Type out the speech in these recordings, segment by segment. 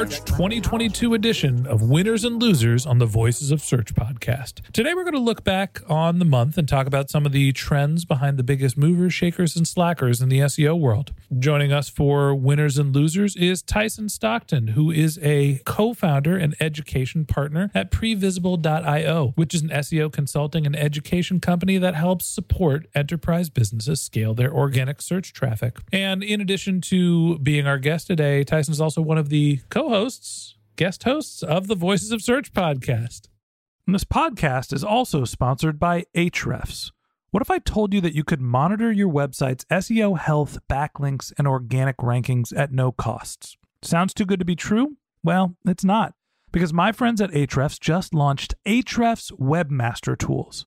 March 2022 edition of Winners and Losers on the Voices of Search podcast. Today we're going to look back on the month and talk about some of the trends behind the biggest movers, shakers, and slackers in the SEO world. Joining us for Winners and Losers is Tyson Stockton, who is a co-founder and education partner at Previsible.io, which is an SEO consulting and education company that helps support enterprise businesses scale their organic search traffic. And in addition to being our guest today, Tyson is also one of the co-hosts guest hosts of the Voices of Search podcast. And this podcast is also sponsored by Ahrefs. What if I told you that you could monitor your website's SEO health, backlinks, and organic rankings at no costs? Sounds too good to be true? Well, it's not, because my friends at Ahrefs just launched Ahrefs Webmaster Tools.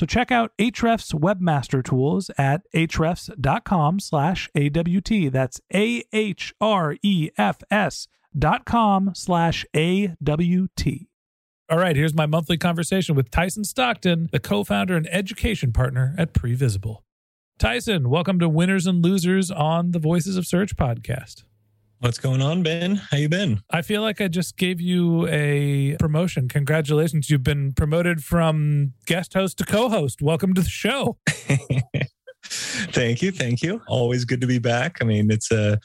So check out Ahrefs Webmaster Tools at ahrefs.com slash AWT. That's A-H-R-E-F-S dot com slash A-W-T. All right, here's my monthly conversation with Tyson Stockton, the co-founder and education partner at Previsible. Tyson, welcome to Winners and Losers on the Voices of Search podcast. What's going on, Ben? How you been? I feel like I just gave you a promotion. Congratulations. You've been promoted from guest host to co-host. Welcome to the show. thank you, thank you. Always good to be back. I mean, it's a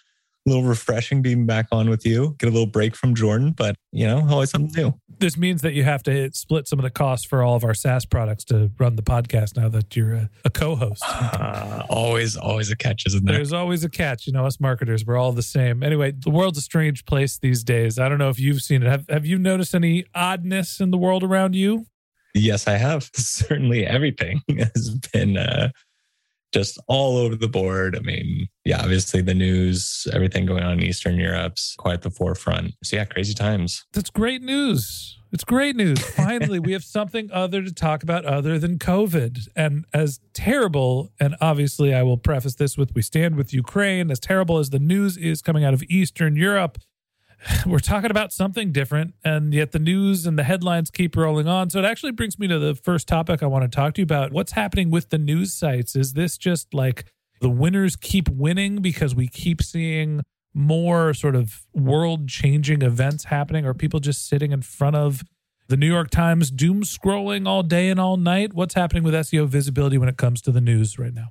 little refreshing being back on with you. Get a little break from Jordan, but you know, always something new. This means that you have to split some of the costs for all of our SaaS products to run the podcast now that you're a, a co-host. Uh, always, always a catch, isn't there? There's always a catch. You know, us marketers, we're all the same. Anyway, the world's a strange place these days. I don't know if you've seen it. Have, have you noticed any oddness in the world around you? Yes, I have. Certainly, everything has been uh, just all over the board. I mean, yeah, obviously the news, everything going on in Eastern Europe's quite at the forefront. So yeah, crazy times. That's great news. It's great news. Finally, we have something other to talk about other than COVID. And as terrible, and obviously I will preface this with we stand with Ukraine, as terrible as the news is coming out of Eastern Europe, we're talking about something different. And yet the news and the headlines keep rolling on. So it actually brings me to the first topic I want to talk to you about. What's happening with the news sites? Is this just like the winners keep winning because we keep seeing more sort of world changing events happening? Are people just sitting in front of the New York Times doom scrolling all day and all night? What's happening with SEO visibility when it comes to the news right now?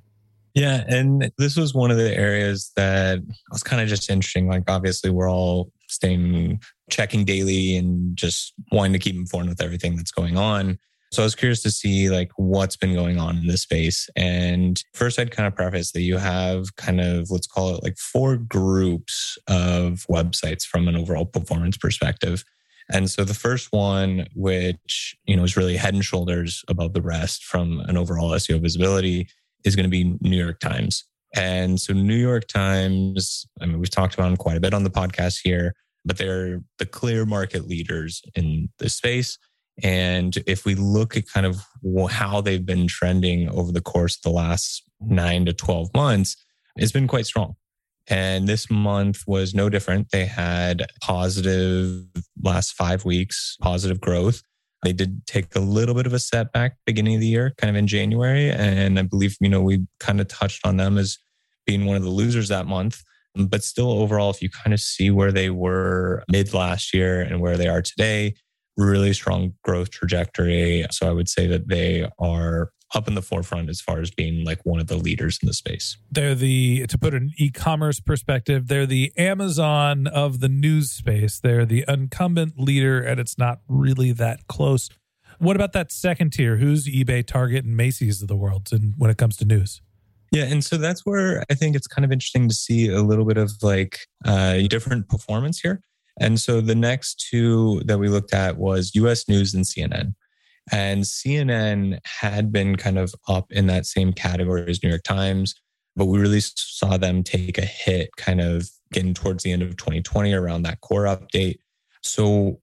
Yeah. And this was one of the areas that was kind of just interesting. Like, obviously, we're all staying, checking daily and just wanting to keep informed with everything that's going on. So I was curious to see like what's been going on in this space. And first, I'd kind of preface that you have kind of let's call it like four groups of websites from an overall performance perspective. And so the first one, which you know is really head and shoulders above the rest from an overall SEO visibility, is going to be New York Times. And so New York Times, I mean, we've talked about them quite a bit on the podcast here, but they're the clear market leaders in this space. And if we look at kind of how they've been trending over the course of the last nine to 12 months, it's been quite strong. And this month was no different. They had positive last five weeks, positive growth. They did take a little bit of a setback beginning of the year, kind of in January. And I believe, you know, we kind of touched on them as being one of the losers that month. But still, overall, if you kind of see where they were mid last year and where they are today, really strong growth trajectory. So I would say that they are up in the forefront as far as being like one of the leaders in the space. They're the, to put an e commerce perspective, they're the Amazon of the news space. They're the incumbent leader, and it's not really that close. What about that second tier? Who's eBay, Target, and Macy's of the world and when it comes to news? Yeah, and so that's where I think it's kind of interesting to see a little bit of like uh, different performance here. And so the next two that we looked at was US News and CNN. And CNN had been kind of up in that same category as New York Times, but we really saw them take a hit kind of getting towards the end of 2020 around that core update. So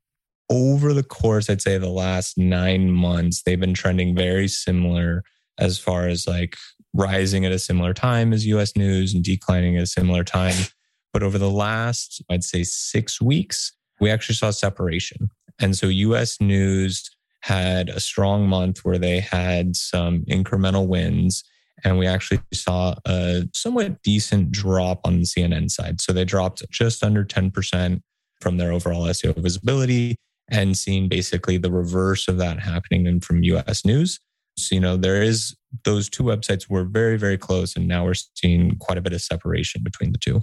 over the course, I'd say the last nine months, they've been trending very similar as far as like rising at a similar time as US news and declining at a similar time. But over the last, I'd say six weeks, we actually saw separation. And so US news had a strong month where they had some incremental wins. And we actually saw a somewhat decent drop on the CNN side. So they dropped just under 10% from their overall SEO visibility and seeing basically the reverse of that happening in from US news. So, you know, there is those two websites were very, very close. And now we're seeing quite a bit of separation between the two.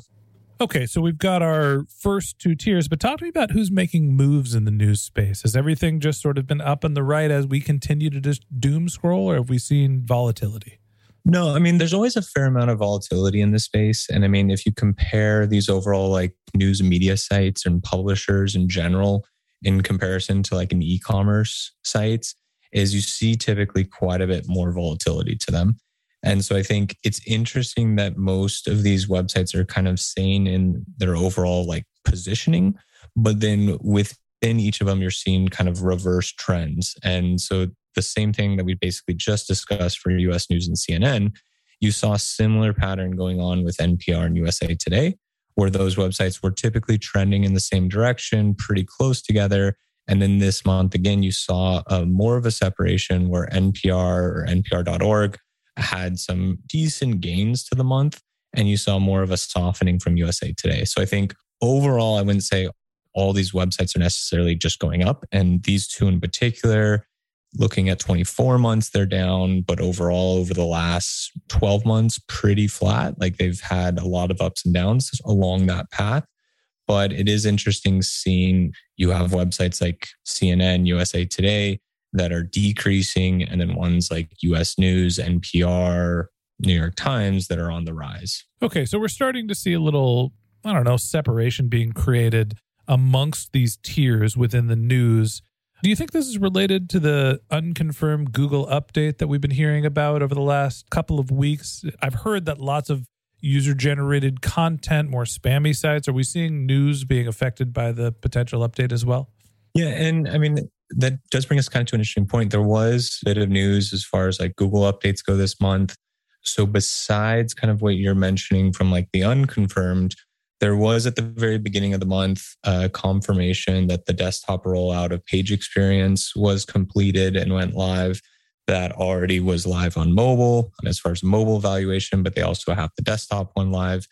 Okay, so we've got our first two tiers, but talk to me about who's making moves in the news space. Has everything just sort of been up and the right as we continue to just doom scroll, or have we seen volatility? No, I mean, there's always a fair amount of volatility in this space. And I mean, if you compare these overall like news media sites and publishers in general in comparison to like an e commerce sites, is you see typically quite a bit more volatility to them. And so I think it's interesting that most of these websites are kind of sane in their overall like positioning, but then within each of them, you're seeing kind of reverse trends. And so the same thing that we basically just discussed for US News and CNN, you saw a similar pattern going on with NPR and USA Today, where those websites were typically trending in the same direction, pretty close together. And then this month, again, you saw a, uh, more of a separation where NPR or NPR.org had some decent gains to the month, and you saw more of a softening from USA Today. So I think overall, I wouldn't say all these websites are necessarily just going up. And these two in particular, looking at 24 months, they're down, but overall, over the last 12 months, pretty flat. Like they've had a lot of ups and downs along that path. But it is interesting seeing you have websites like CNN, USA Today that are decreasing, and then ones like US News, NPR, New York Times that are on the rise. Okay, so we're starting to see a little, I don't know, separation being created amongst these tiers within the news. Do you think this is related to the unconfirmed Google update that we've been hearing about over the last couple of weeks? I've heard that lots of user generated content, more spammy sites. Are we seeing news being affected by the potential update as well? Yeah. And I mean, that does bring us kind of to an interesting point. There was a bit of news as far as like Google updates go this month. So besides kind of what you're mentioning from like the unconfirmed, there was at the very beginning of the month a confirmation that the desktop rollout of Page Experience was completed and went live. That already was live on mobile as far as mobile evaluation, but they also have the desktop one live.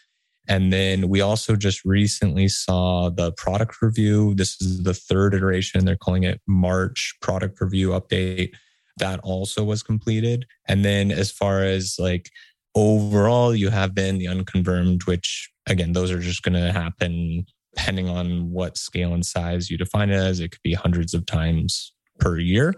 And then we also just recently saw the product review. This is the third iteration. They're calling it March product review update. That also was completed. And then as far as like overall, you have been the unconfirmed, which again, those are just going to happen depending on what scale and size you define it as. It could be hundreds of times per year.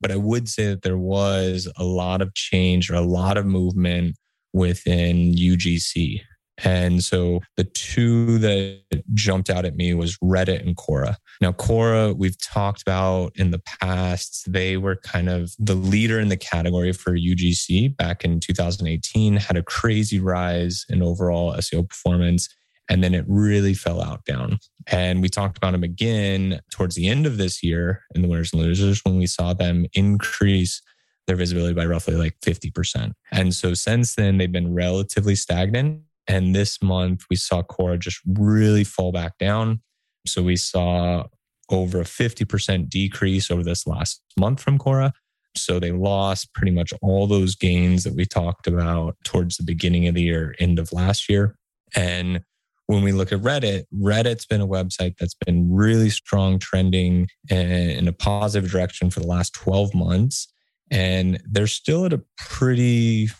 But I would say that there was a lot of change or a lot of movement within UGC. And so the two that jumped out at me was Reddit and Quora. Now, Quora, we've talked about in the past, they were kind of the leader in the category for UGC back in 2018, had a crazy rise in overall SEO performance. And then it really fell out down. And we talked about them again towards the end of this year in the winners and losers when we saw them increase their visibility by roughly like 50%. And so since then, they've been relatively stagnant. And this month, we saw Quora just really fall back down. So we saw over a 50% decrease over this last month from Quora. So they lost pretty much all those gains that we talked about towards the beginning of the year, end of last year. And when we look at Reddit, Reddit's been a website that's been really strong trending in a positive direction for the last 12 months. And they're still at a pretty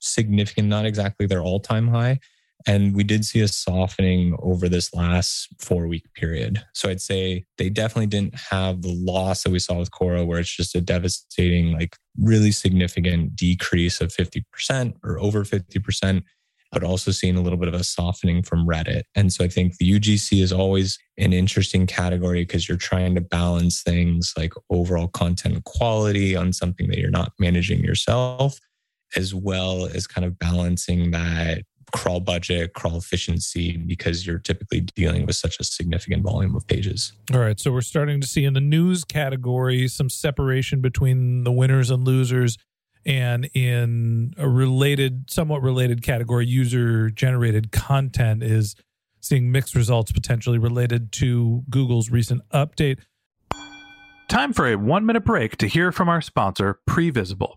significant, not exactly their all time high. And we did see a softening over this last four week period. So I'd say they definitely didn't have the loss that we saw with Quora, where it's just a devastating, like really significant decrease of 50% or over 50% but also seeing a little bit of a softening from Reddit. And so I think the UGC is always an interesting category because you're trying to balance things like overall content quality on something that you're not managing yourself, as well as kind of balancing that crawl budget, crawl efficiency, because you're typically dealing with such a significant volume of pages. All right. So we're starting to see in the news category some separation between the winners and losers and in a related, somewhat related category, user generated content is seeing mixed results potentially related to Google's recent update. Time for a one minute break to hear from our sponsor, Previsible.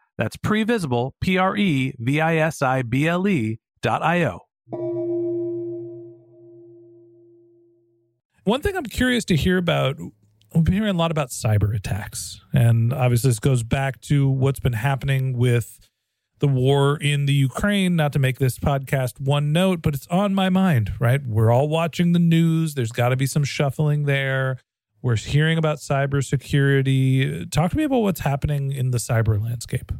That's previsible, P R E V I S I B L E dot I O. One thing I'm curious to hear about we've been hearing a lot about cyber attacks. And obviously, this goes back to what's been happening with the war in the Ukraine, not to make this podcast one note, but it's on my mind, right? We're all watching the news. There's got to be some shuffling there. We're hearing about cybersecurity. Talk to me about what's happening in the cyber landscape.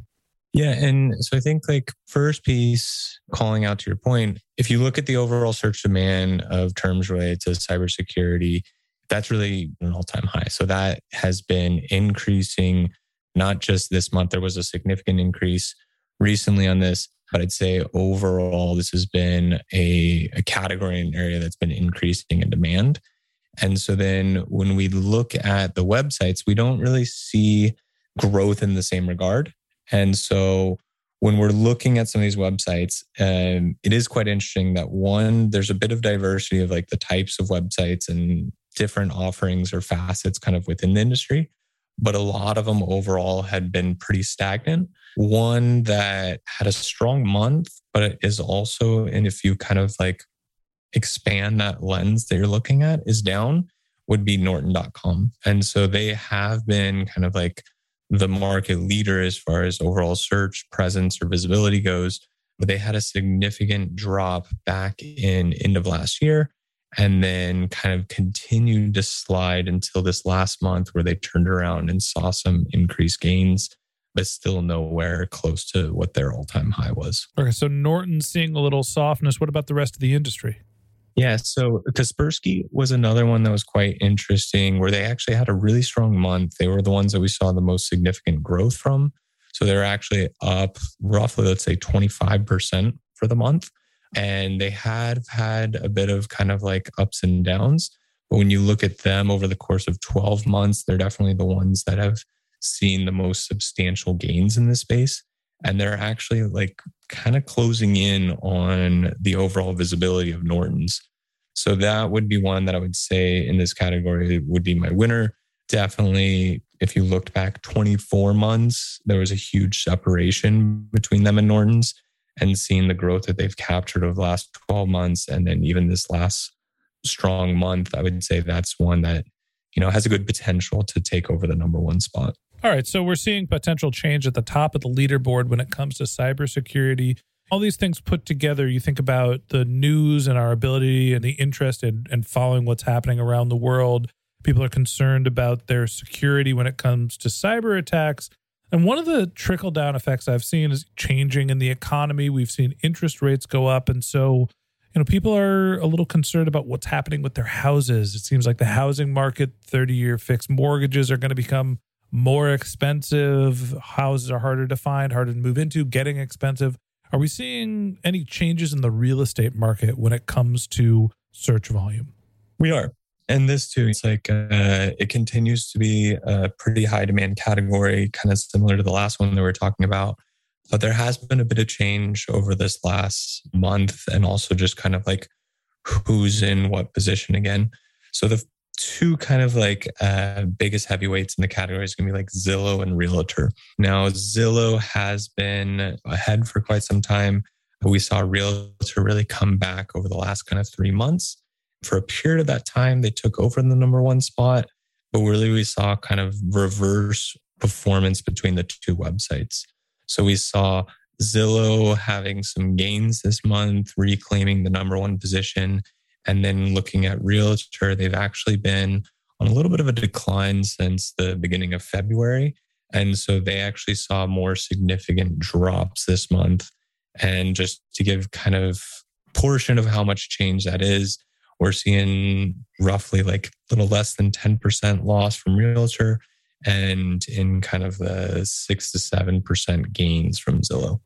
Yeah. And so I think, like, first piece, calling out to your point, if you look at the overall search demand of terms related to cybersecurity, that's really an all time high. So that has been increasing, not just this month, there was a significant increase recently on this, but I'd say overall, this has been a, a category and area that's been increasing in demand. And so then when we look at the websites, we don't really see growth in the same regard. And so when we're looking at some of these websites, um, it is quite interesting that one, there's a bit of diversity of like the types of websites and different offerings or facets kind of within the industry but a lot of them overall had been pretty stagnant. One that had a strong month, but it is also, and if you kind of like expand that lens that you're looking at, is down, would be Norton.com. And so they have been kind of like the market leader as far as overall search presence or visibility goes. But they had a significant drop back in end of last year and then kind of continued to slide until this last month where they turned around and saw some increased gains but still nowhere close to what their all-time high was okay so norton's seeing a little softness what about the rest of the industry yeah so kaspersky was another one that was quite interesting where they actually had a really strong month they were the ones that we saw the most significant growth from so they're actually up roughly let's say 25% for the month And they have had a bit of kind of like ups and downs. But when you look at them over the course of 12 months, they're definitely the ones that have seen the most substantial gains in this space. And they're actually like kind of closing in on the overall visibility of Norton's. So that would be one that I would say in this category would be my winner. Definitely, if you looked back 24 months, there was a huge separation between them and Norton's and seeing the growth that they've captured over the last 12 months. And then even this last strong month, I would say that's one that, you know, has a good potential to take over the number one spot. All right. So we're seeing potential change at the top of the leaderboard when it comes to cybersecurity. All these things put together, you think about the news and our ability and the interest in, in following what's happening around the world. People are concerned about their security when it comes to cyber attacks. And one of the trickle down effects I've seen is changing in the economy. We've seen interest rates go up. And so, you know, people are a little concerned about what's happening with their houses. It seems like the housing market, 30 year fixed mortgages are going to become more expensive. Houses are harder to find, harder to move into, getting expensive. Are we seeing any changes in the real estate market when it comes to search volume? We are. And this too, it's like uh, it continues to be a pretty high demand category, kind of similar to the last one that we are talking about. But there has been a bit of change over this last month and also just kind of like who's in what position again. So the two kind of like uh, biggest heavyweights in the category is going to be like Zillow and Realtor. Now, Zillow has been ahead for quite some time. We saw Realtor really come back over the last kind of three months for a period of that time, they took over the number one spot, but really we saw kind of reverse performance between the two websites. So we saw Zillow having some gains this month, reclaiming the number one position. And then looking at Realtor, they've actually been on a little bit of a decline since the beginning of February. And so they actually saw more significant drops this month. And just to give kind of portion of how much change that is, we're seeing roughly like a little less than 10% loss from realtor and in kind of the six to seven percent gains from Zillow.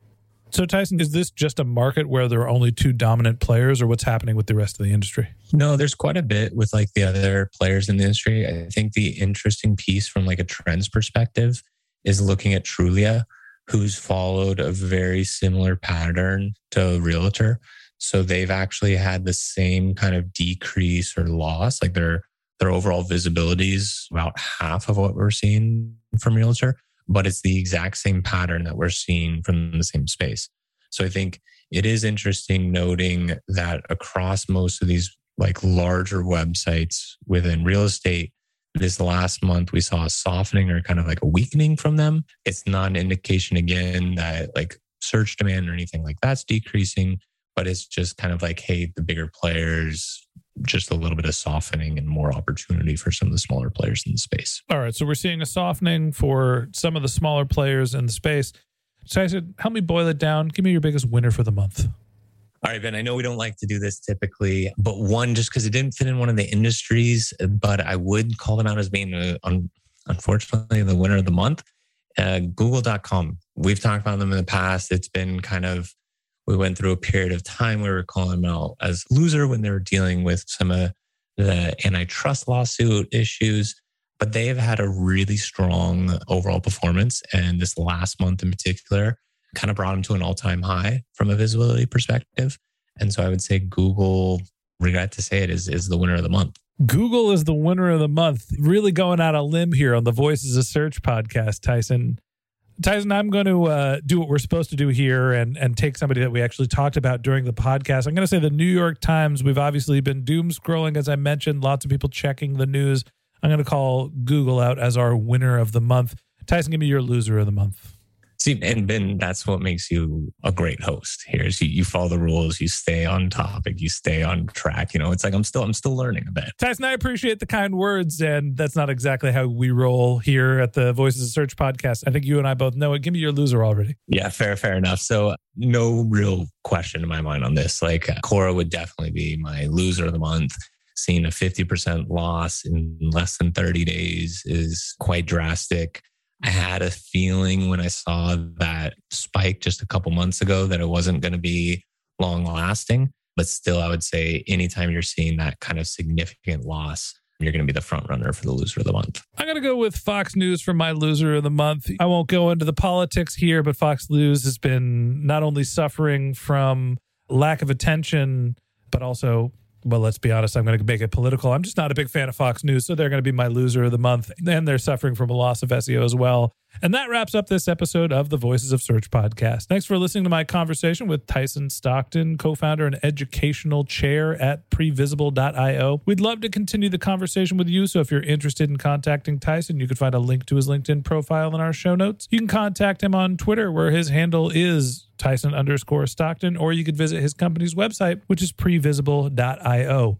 So, Tyson, is this just a market where there are only two dominant players, or what's happening with the rest of the industry? No, there's quite a bit with like the other players in the industry. I think the interesting piece from like a trends perspective is looking at Trulia, who's followed a very similar pattern to Realtor. So they've actually had the same kind of decrease or loss, like their their overall visibility is about half of what we're seeing from Realtor, but it's the exact same pattern that we're seeing from the same space. So I think it is interesting noting that across most of these like larger websites within real estate, this last month we saw a softening or kind of like a weakening from them. It's not an indication again that like search demand or anything like that's decreasing but it's just kind of like, hey, the bigger players, just a little bit of softening and more opportunity for some of the smaller players in the space. All right. So we're seeing a softening for some of the smaller players in the space. So I said, help me boil it down. Give me your biggest winner for the month. All right, Ben, I know we don't like to do this typically, but one, just because it didn't fit in one of the industries, but I would call them out as being, a, un, unfortunately, the winner of the month. Uh, Google.com. We've talked about them in the past. It's been kind of we went through a period of time where we were calling them out as loser when they were dealing with some of the antitrust lawsuit issues. But they have had a really strong overall performance. And this last month in particular kind of brought them to an all time high from a visibility perspective. And so I would say Google, regret to say it, is, is the winner of the month. Google is the winner of the month. Really going out a limb here on the Voices of Search podcast, Tyson. Tyson, I'm going to uh, do what we're supposed to do here and and take somebody that we actually talked about during the podcast. I'm going to say the New York Times. We've obviously been doom scrolling, as I mentioned, lots of people checking the news. I'm going to call Google out as our winner of the month. Tyson, give me your loser of the month. See, and Ben, that's what makes you a great host. Here is you, you follow the rules, you stay on topic, you stay on track. You know, it's like I'm still I'm still learning a bit. Tyson, I appreciate the kind words, and that's not exactly how we roll here at the Voices of Search podcast. I think you and I both know it. Give me your loser already. Yeah, fair, fair enough. So no real question in my mind on this. Like Quora would definitely be my loser of the month seeing a 50% loss in less than 30 days is quite drastic. I had a feeling when I saw that spike just a couple months ago that it wasn't going to be long lasting. But still, I would say anytime you're seeing that kind of significant loss, you're going to be the front runner for the loser of the month. I'm going to go with Fox News for my loser of the month. I won't go into the politics here, but Fox News has been not only suffering from lack of attention, but also well, let's be honest, I'm going to make it political. I'm just not a big fan of Fox News, so they're going to be my loser of the month. And they're suffering from a loss of SEO as well. And that wraps up this episode of the Voices of Search podcast. Thanks for listening to my conversation with Tyson Stockton, co founder and educational chair at previsible.io. We'd love to continue the conversation with you. So if you're interested in contacting Tyson, you can find a link to his LinkedIn profile in our show notes. You can contact him on Twitter, where his handle is Tyson underscore Stockton, or you could visit his company's website, which is previsible.io.